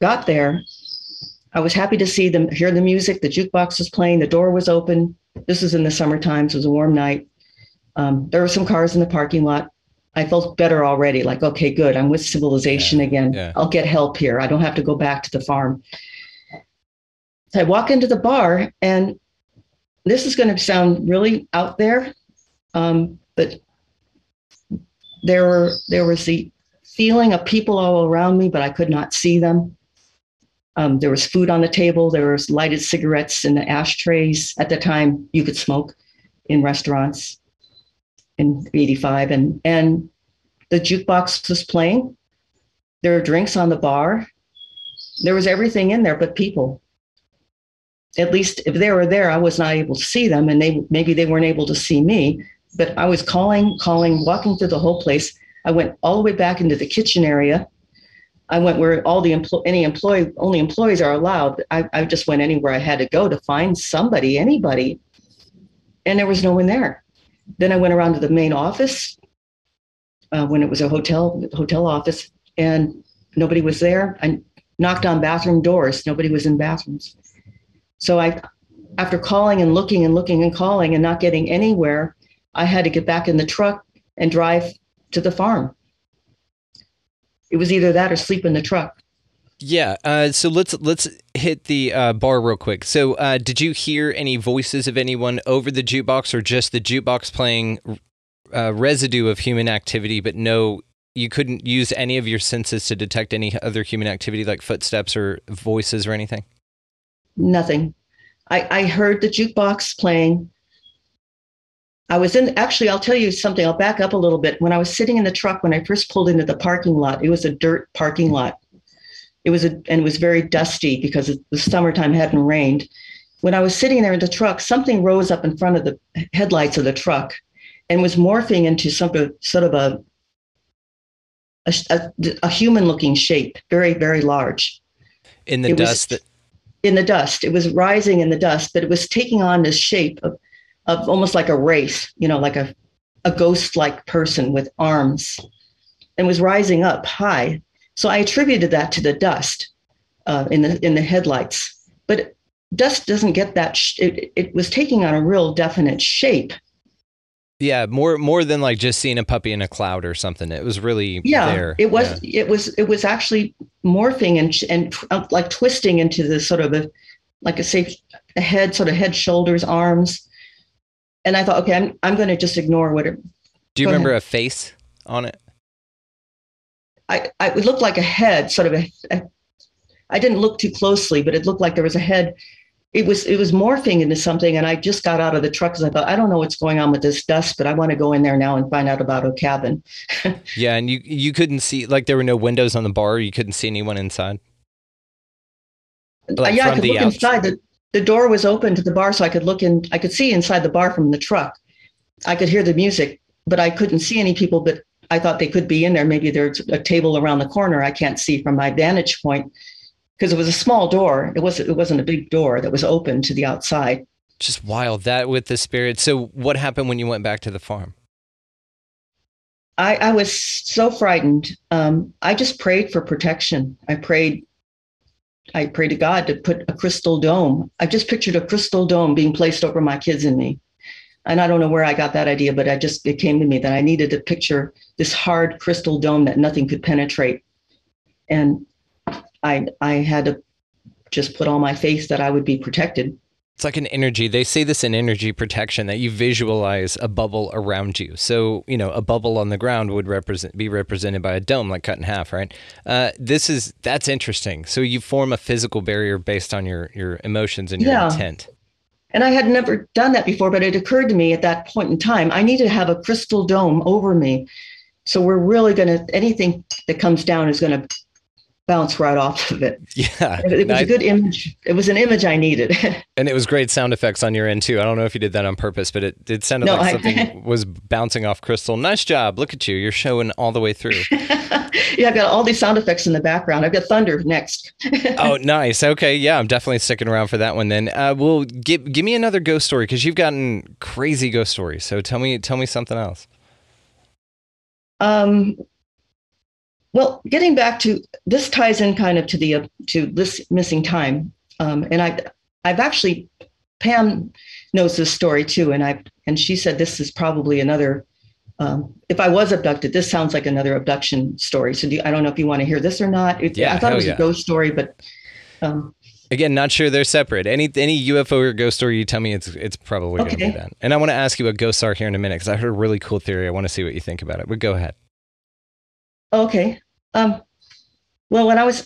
Speaker 2: got there. I was happy to see them, hear the music. The jukebox was playing, the door was open. This was in the summertime, so it was a warm night. Um, there were some cars in the parking lot. I felt better already, like, okay, good. I'm with civilization
Speaker 1: Yeah,
Speaker 2: again.
Speaker 1: yeah.
Speaker 2: I'll get help here. I don't have to go back to the farm. So I walk into the bar, and this is going to sound really out there, um, but there were there was the feeling of people all around me, but I could not see them. Um, there was food on the table. There was lighted cigarettes in the ashtrays. At the time, you could smoke in restaurants in '85, and and the jukebox was playing. There were drinks on the bar. There was everything in there, but people. At least if they were there, I was not able to see them, and they maybe they weren't able to see me. But I was calling, calling, walking through the whole place. I went all the way back into the kitchen area. I went where all the employ any employee only employees are allowed. I, I just went anywhere I had to go to find somebody, anybody, and there was no one there. Then I went around to the main office uh, when it was a hotel hotel office, and nobody was there. I knocked on bathroom doors. Nobody was in bathrooms. So I, after calling and looking and looking and calling and not getting anywhere, I had to get back in the truck and drive to the farm. It was either that or sleep in the truck.
Speaker 1: Yeah. Uh, so let's let's hit the uh, bar real quick. So, uh, did you hear any voices of anyone over the jukebox, or just the jukebox playing uh, residue of human activity, but no, you couldn't use any of your senses to detect any other human activity, like footsteps or voices or anything?
Speaker 2: nothing. I, I heard the jukebox playing. I was in, actually, I'll tell you something. I'll back up a little bit. When I was sitting in the truck, when I first pulled into the parking lot, it was a dirt parking lot. It was a, and it was very dusty because the summertime hadn't rained. When I was sitting there in the truck, something rose up in front of the headlights of the truck and was morphing into some sort of a, a, a, a human looking shape, very, very large.
Speaker 1: In the
Speaker 2: It was-
Speaker 1: dust that
Speaker 2: in the dust. It was rising in the dust, but it was taking on this shape of, of almost like a wraith, you know, like a, a ghost like person with arms and was rising up high. So I attributed that to the dust uh, in the in the headlights. But dust doesn't get that. Sh- it, it was taking on a real definite shape.
Speaker 1: Yeah, more more than like just seeing a puppy in a cloud or something. It was really
Speaker 2: Yeah,
Speaker 1: there.
Speaker 2: it was. It was. It was actually morphing and and uh, like twisting into this sort of a like a say a head, sort of head, shoulders, arms. And I thought, okay, I'm I'm going to just ignore what it.
Speaker 1: Do you
Speaker 2: go
Speaker 1: remember
Speaker 2: ahead.
Speaker 1: a face on it?
Speaker 2: I, I it looked like a head, sort of a, a. I didn't look too closely, but it looked like there was a head. It was it was morphing into something, and I just got out of the truck because I thought I don't know what's going on with this dust, but I want to go in there now and find out about a cabin.
Speaker 1: Yeah, and you you couldn't see like there were no windows on the bar. You couldn't see anyone inside. Like
Speaker 2: yeah, I
Speaker 1: from
Speaker 2: could
Speaker 1: the
Speaker 2: look
Speaker 1: outs-
Speaker 2: inside. The, the door was open to the bar, so I could look in. I could see inside the bar from the truck. I could hear the music, but I couldn't see any people. But I thought they could be in there. Maybe there's a table around the corner. I can't see from my vantage point because it was a small door. It wasn't. It wasn't a big door that was open to the outside.
Speaker 1: Just wild that with the spirit. So what happened when you went back to the farm?
Speaker 2: I, I was so frightened. Um, I just prayed for protection. I prayed. I prayed to God to put a crystal dome. I just pictured a crystal dome being placed over my kids and me. And I don't know where I got that idea, but I just it came to me that I needed to picture this hard crystal dome that nothing could penetrate. And I I had to just put all my faith that I would be protected.
Speaker 1: It's like an energy. They say this in energy protection that you visualize a bubble around you. So, you know, a bubble on the ground would represent be represented by a dome like cut in half, right? Uh, this is that's interesting. So you form a physical barrier based on your your emotions and your
Speaker 2: Yeah.
Speaker 1: intent.
Speaker 2: And I had never done that before, but it occurred to me at that point in time, I need to have a crystal dome over me. So we're really going to, anything that comes down is going to bounce right off of it.
Speaker 1: Yeah.
Speaker 2: It was
Speaker 1: I-
Speaker 2: a good image. It was an image I needed.
Speaker 1: and it was great sound effects on your end too. I don't know if you did that on purpose, but it, did sounded
Speaker 2: No,
Speaker 1: like
Speaker 2: I-
Speaker 1: something was bouncing off crystal. Nice job. Look at you. You're showing all the way through.
Speaker 2: yeah, I've got all these sound effects in the background. I've got thunder next.
Speaker 1: oh, nice. Okay, yeah, I'm definitely sticking around for that one. Then, uh, well, give give me another ghost story because you've gotten crazy ghost stories. So tell me, tell me something else.
Speaker 2: Um, well, getting back to this ties in kind of to the uh, to this missing time, um, and I I've actually Pam knows this story too, and I and she said this is probably another. Um, if I was abducted, this sounds like another abduction story. So do I don't know if you want to hear this or not. It,
Speaker 1: Yeah,
Speaker 2: I thought it was
Speaker 1: yeah.
Speaker 2: a ghost story, but um,
Speaker 1: Again, not sure they're separate. Any any UFO or ghost story you tell me, it's it's probably going to
Speaker 2: Okay.
Speaker 1: be that. And I want to ask you what ghosts are here in a minute because I heard a really cool theory. I want to see what you think about it. But go ahead.
Speaker 2: Okay. Um, well, when I was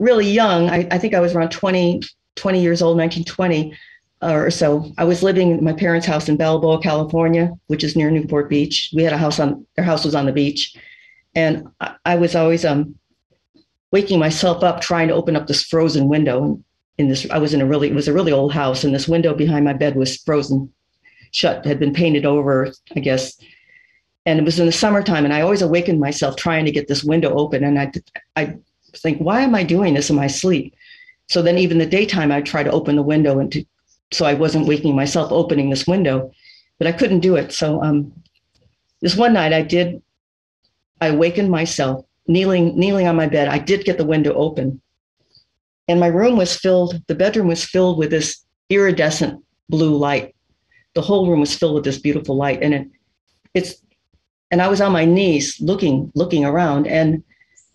Speaker 2: really young, I, I think I was around 20, 20 years old, 1920 or so. I was living in my parents' house in Balboa, California, which is near Newport Beach. We had a house on, their house was on the beach. And I, I was always um, waking myself up trying to open up this frozen window. In this, I was in a really, it was a really old house, and this window behind my bed was frozen shut, had been painted over, I guess and it was in the summertime and i always awakened myself trying to get this window open and i i think why am i doing this in my sleep? So then even the daytime i try to open the window and to, so i wasn't waking myself opening this window but i couldn't do it. So um this one night i did i awakened myself kneeling kneeling on my bed. I did get the window open. And my room was filled the bedroom was filled with this iridescent blue light. The whole room was filled with this beautiful light and it it's and I was on my knees looking looking around and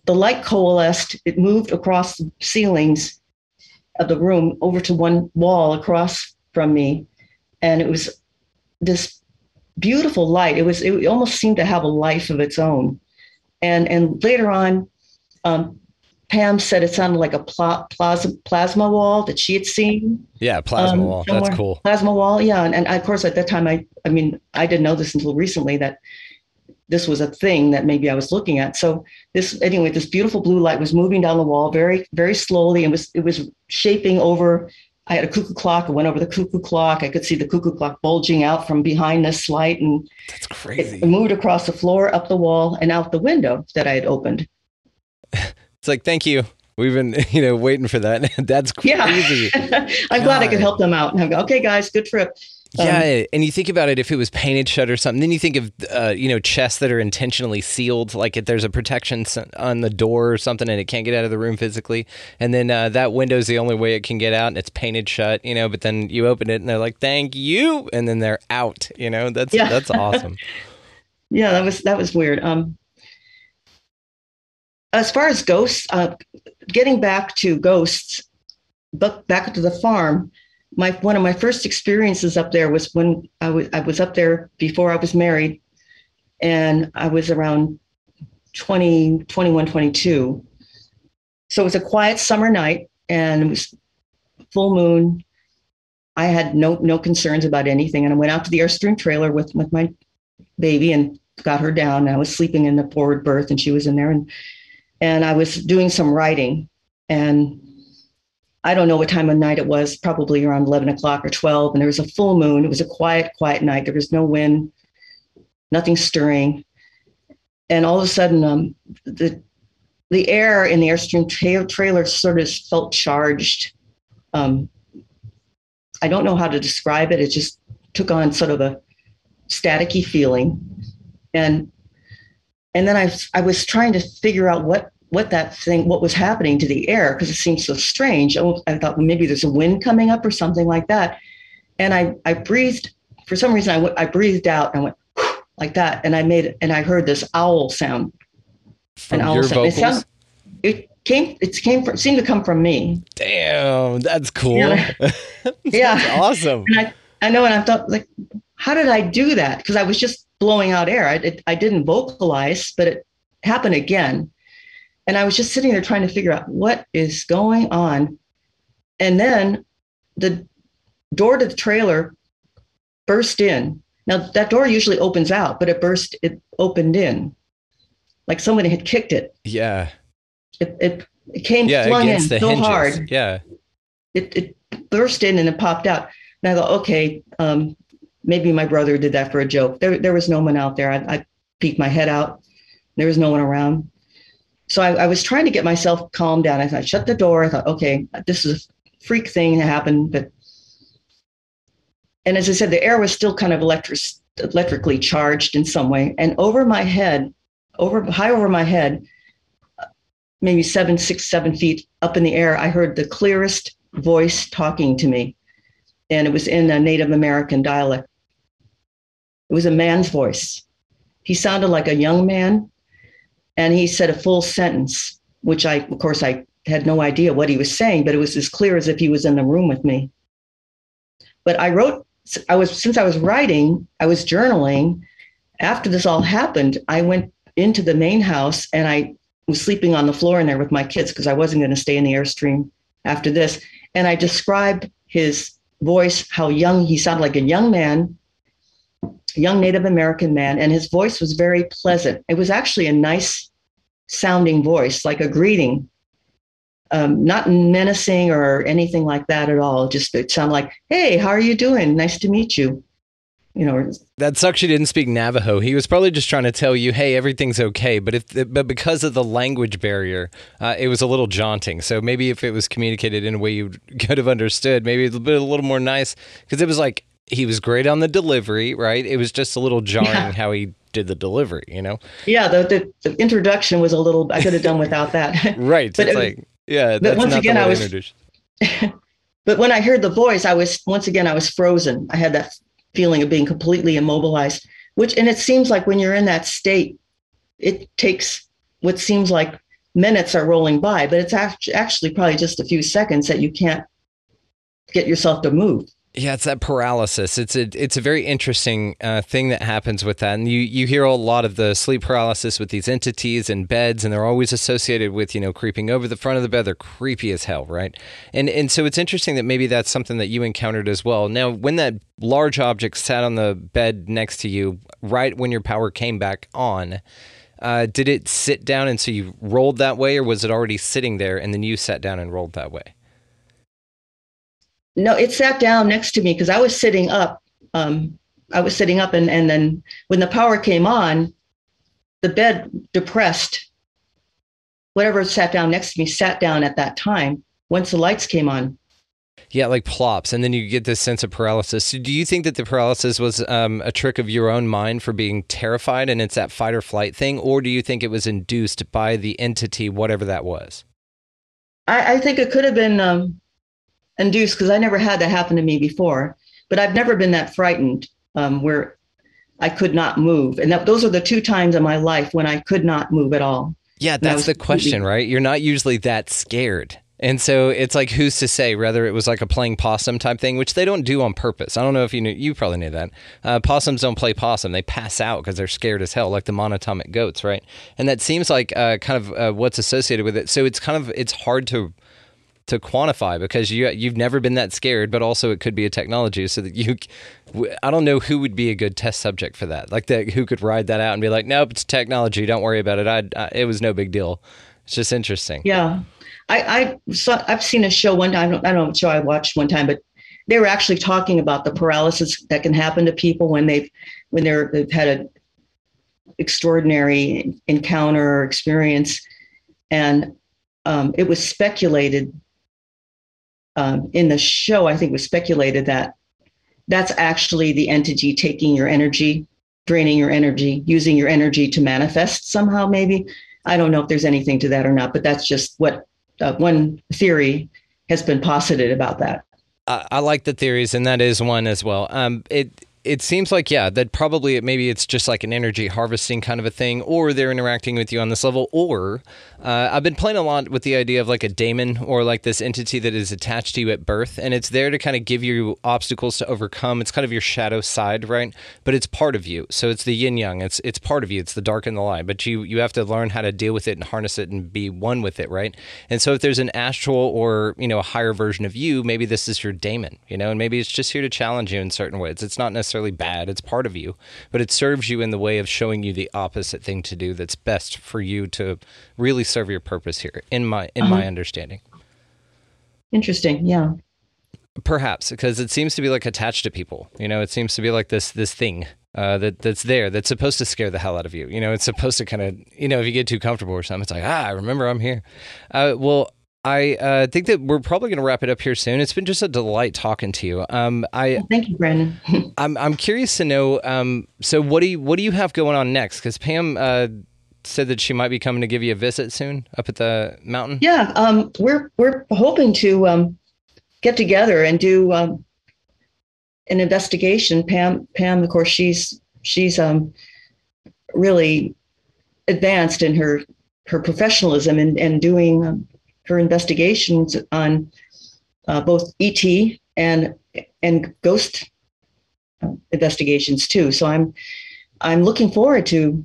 Speaker 2: the light coalesced it moved across the ceilings of the room over to one wall across from me and it was this beautiful light it was it almost seemed to have a life of its own and and later on um, Pam said it sounded like a pla- plasma plasma wall that she had seen.
Speaker 1: Yeah, plasma
Speaker 2: um,
Speaker 1: wall. That's cool.
Speaker 2: Plasma wall, yeah. And, and of course, at that time, I I mean, I didn't know this until recently that this was a thing that maybe I was looking at. So this anyway, this beautiful blue light was moving down the wall very very slowly, and was it was shaping over. I had a cuckoo clock. I went over the cuckoo clock. I could see the cuckoo clock bulging out from behind this light, and
Speaker 1: That's
Speaker 2: it moved across the floor, up the wall, and out the window that I had opened.
Speaker 1: It's like, thank you. We've been, you know, waiting for that. That's
Speaker 2: Yeah.
Speaker 1: crazy.
Speaker 2: I'm glad I could help them out. And I go, okay, guys, good trip. Um,
Speaker 1: Yeah, and you think about it, if it was painted shut or something, then you think of, uh, you know, chests that are intentionally sealed, like if there's a protection on the door or something and it can't get out of the room physically. And then uh, that window's the only way it can get out and it's painted shut, you know, but then you open it and they're like, thank you. And then they're out, you know, that's,
Speaker 2: Yeah.
Speaker 1: that's awesome.
Speaker 2: yeah that was that was weird um as far as ghosts uh getting back to ghosts but back to the farm my one of my first experiences up there was when i was i was up there before i was married and i was around 20 21 22 so it was a quiet summer night and it was full moon i had no no concerns about anything and i went out to the airstream trailer with with my baby and got her down. I was sleeping in the forward berth and she was in there and and I was doing some writing and I don't know what time of night it was, probably around 11 o'clock or 12. And there was a full moon. It was a quiet, quiet night. There was no wind, nothing stirring. And all of a sudden, um, the the air in the Airstream tra- trailer sort of felt charged. Um, I don't know how to describe it. It just took on sort of a staticky feeling and and then I I was trying to figure out what what that thing what was happening to the air because it seemed so strange. I, I thought well, maybe there's a wind coming up or something like that, and I I breathed for some reason I I breathed out and I went like that and I made and I heard this owl sound.
Speaker 1: From
Speaker 2: An owl
Speaker 1: your
Speaker 2: sound. It,
Speaker 1: vocals?
Speaker 2: sound, it came it came from seemed to come from me.
Speaker 1: Damn, that's cool.
Speaker 2: Yeah.
Speaker 1: That's
Speaker 2: Yeah.
Speaker 1: awesome.
Speaker 2: And I, I know, and I thought, like, how did I do that? Because I was just blowing out air. I, it, I didn't vocalize, but it happened again. And I was just sitting there trying to figure out what is going on. And then the door to the trailer burst in. Now, that door usually opens out, but it burst, it opened in. Like somebody had kicked it.
Speaker 1: Yeah.
Speaker 2: It, it, it came
Speaker 1: Yeah.
Speaker 2: flung in so
Speaker 1: hinges.
Speaker 2: hard
Speaker 1: Yeah.
Speaker 2: it, it burst in and it popped out. And I thought, okay, um, maybe my brother did that for a joke. There, there was no one out there. I, I peeked my head out. There was no one around. So I, I was trying to get myself calmed down. I thought, shut the door. I thought, okay, this is a freak thing that happened. But and as I said, the air was still kind of electric, electrically charged in some way. And over my head, over high over my head, maybe seven, six, seven feet up in the air, I heard the clearest voice talking to me. And it was in a Native American dialect. It was a man's voice. He sounded like a young man, and he said a full sentence, which I, of course, I had no idea what he was saying, but it was as clear as if he was in the room with me. But I wrote, I was, since I was writing, I was journaling. After this all happened, I went into the main house and I was sleeping on the floor in there with my kids because I wasn't going to stay in the Airstream after this. And I described his voice, how young he sounded like a young man, young Native American man, and his voice was very pleasant. It was actually a nice sounding voice, like a greeting, um, not menacing or anything like that at all. Just it sounded like, "Hey, how are you doing? Nice to meet you." You know,
Speaker 1: That sucks. He didn't speak Navajo. He was probably just trying to tell you, "Hey, everything's okay." But if, but because of the language barrier, uh, it was a little jaunting. So maybe if it was communicated in a way you could have understood, maybe a bit a little more nice. Because it was like he was great on the delivery, right? It was just a little jarring
Speaker 2: Yeah.
Speaker 1: how he did the delivery. You know,
Speaker 2: yeah, the, the, the introduction was a little. I could have done without that.
Speaker 1: right?
Speaker 2: But
Speaker 1: it's
Speaker 2: it-
Speaker 1: like, yeah,
Speaker 2: but
Speaker 1: that's
Speaker 2: once
Speaker 1: not
Speaker 2: again, I was-. But when I heard the voice, I was once again I was frozen. I had that feeling of being completely immobilized. Which and it seems like when you're in that state, it takes what seems like minutes are rolling by, but it's act- actually probably just a few seconds that you can't get yourself to move.
Speaker 1: Yeah, it's that paralysis. It's a it's a very interesting uh, thing that happens with that, and you you hear a lot of the sleep paralysis with these entities and beds, and they're always associated with you know creeping over the front of the bed. They're creepy as hell, right? And and so it's interesting that maybe that's something that you encountered as well. Now, when that large object sat on the bed next to you, right when your power came back on, uh, did it sit down and so you rolled that way, or was it already sitting there and then you sat down and rolled that way?
Speaker 2: No, it sat down next to me because I was sitting up. Um, I was sitting up, and, and then when the power came on, the bed depressed. Whatever sat down next to me sat down at that time once the lights came on.
Speaker 1: Yeah, like plops, and then you get this sense of paralysis. So do you think that the paralysis was um, a trick of your own mind for being terrified, and it's that fight or flight thing, or do you think it was induced by the entity, whatever that was?
Speaker 2: I, I think it could have been um, induced because I never had that happen to me before. But I've never been that frightened um, where I could not move, and that, those are the two times in my life when I could not move at all.
Speaker 1: Yeah, that's the question, right? You're not usually that scared. And so it's like, who's to say whether it was like a playing possum type thing, which they don't do on purpose. I don't know if you knew, you probably knew that. Uh, possums don't play possum. They pass out because they're scared as hell, like the myotonic goats, right? And that seems like uh, kind of uh, what's associated with it. So it's kind of, it's hard to to quantify because you you've never been that scared, but also it could be a technology so that you. I don't know who would be a good test subject for that. Like that, who could ride that out and be like, "Nope, it's technology. Don't worry about it. I, I it was no big deal." It's just interesting.
Speaker 2: Yeah, I I saw I've seen a show one time. I don't, I don't know show I watched one time, but they were actually talking about the paralysis that can happen to people when they've when they're they've had an extraordinary encounter or experience, and um, it was speculated um, in the show, I think was speculated that that's actually the entity taking your energy, draining your energy, using your energy to manifest somehow, maybe. I don't know if there's anything to that or not, but that's just what uh, one theory has been posited about that.
Speaker 1: I, I, like the theories, and that is one as well. Um, it it seems like yeah that probably it maybe it's just like an energy harvesting kind of a thing or they're interacting with you on this level or uh, i've been playing a lot with the idea of like a daemon or like this entity that is attached to you at birth and it's there to kind of give you obstacles to overcome. It's kind of your shadow side right? But it's part of you. So it's the yin yang. It's it's part of you. It's the dark and the light but you you have to learn how to deal with it and harness it and be one with it right? And so if there's an astral or you know a higher version of you maybe this is your daemon you know and maybe it's just here to challenge you in certain ways. It's not necessarily necessarily bad. It's part of you, but it serves you in the way of showing you the opposite thing to do that's best for you to really serve your purpose here. In my in uh-huh. my understanding.
Speaker 2: Interesting. Yeah.
Speaker 1: Perhaps because it seems to be like attached to people. You know, it seems to be like this this thing uh, that that's there that's supposed to scare the hell out of you. You know, it's supposed to kind of you know if you get too comfortable or something, it's like ah, I remember I'm here. Uh, well, I uh, think that we're probably going to wrap it up here soon. It's been just a delight talking to you. Um, I
Speaker 2: thank you, Brandon.
Speaker 1: I'm I'm curious to know. Um, so what do you what do you have going on next? Because Pam uh, said that she might be coming to give you a visit soon up at the mountain.
Speaker 2: Yeah, um, we're we're hoping to um, get together and do um, an investigation. Pam Pam, of course, she's she's um, really advanced in her her professionalism and and doing um, her investigations on uh, both ET and and ghost uh, investigations too. So I'm I'm looking forward to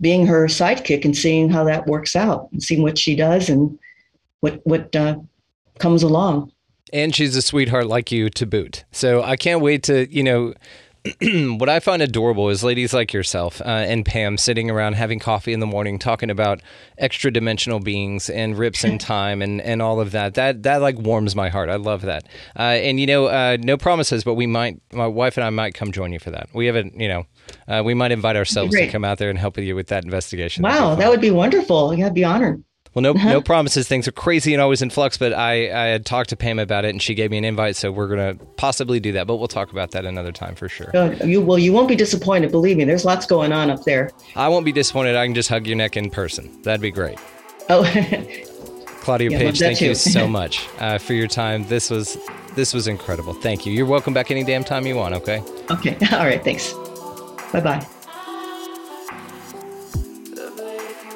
Speaker 2: being her sidekick and seeing how that works out and seeing what she does and what what uh, comes along.
Speaker 1: And she's a sweetheart like you to boot. So I can't wait to you know what I find adorable is ladies like yourself uh, and Pam sitting around having coffee in the morning, talking about extra dimensional beings and rips in time and, and all of that. That that like warms my heart. I love that. Uh, and you know, uh, no promises, but we might. My wife and I might come join you for that. We haven't, you know, uh, we might invite ourselves to come out there and help you with that investigation.
Speaker 2: Wow, that would be wonderful. Yeah, I'd be honored.
Speaker 1: Well, no, uh-huh. no promises. Things are crazy and always in flux. But I, I had talked to Pam about it, and she gave me an invite, so we're gonna possibly do that. But we'll talk about that another time for sure.
Speaker 2: Uh, you well, you won't be disappointed. Believe me, there's lots going on up there.
Speaker 1: I won't be disappointed. I can just hug your neck in person. That'd be great.
Speaker 2: Oh,
Speaker 1: Claudia yeah, Paige, thank too. you so much uh, for your time. This was this was incredible. Thank you. You're welcome back any damn time you want. Okay.
Speaker 2: Okay. All right. Thanks. Bye bye.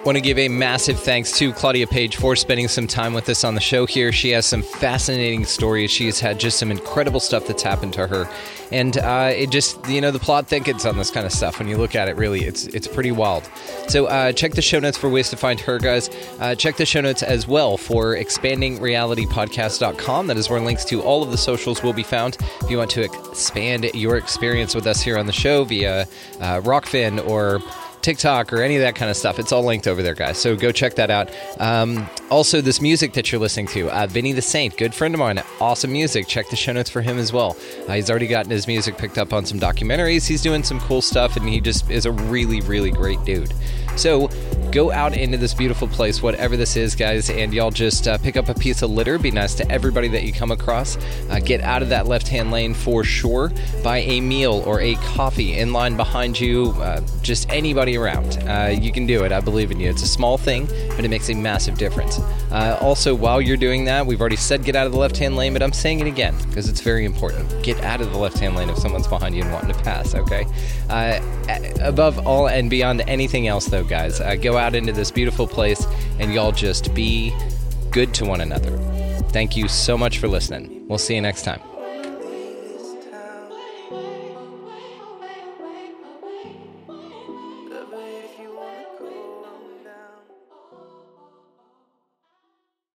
Speaker 1: Want to give a massive thanks to Claudia Paige for spending some time with us on the show here. She has some fascinating stories. She has had just some incredible stuff that's happened to her, and uh, it just you know the plot thickens on this kind of stuff. When you look at it, really, it's it's pretty wild. So uh, check the show notes for ways to find her, guys. Uh, check the show notes as well for expandingrealitypodcast.com. That is where links to all of the socials will be found. If you want to expand your experience with us here on the show via uh, Rokfin or TikTok or any of that kind of stuff. It's all linked over there, guys. So go check that out. Um, also, this music that you're listening to, uh, Vinny the Saint, good friend of mine, awesome music. Check the show notes for him as well. Uh, he's already gotten his music picked up on some documentaries. He's doing some cool stuff, and he just is a really, really great dude. So go out into this beautiful place, whatever this is, guys, and y'all just uh, pick up a piece of litter. Be nice to everybody that you come across. Uh, get out of that left hand lane for sure. Buy a meal or a coffee in line behind you. Uh, just anybody around. Uh, you can do it. I believe in you. It's a small thing, but it makes a massive difference. Uh, also, while you're doing that, we've already said get out of the left hand lane, but I'm saying it again because it's very important. Get out of the left hand lane if someone's behind you and wanting to pass, okay? Uh, above all and beyond anything else, though, guys, uh, go out into this beautiful place and y'all just be good to one another. Thank you so much for listening. We'll see you next time.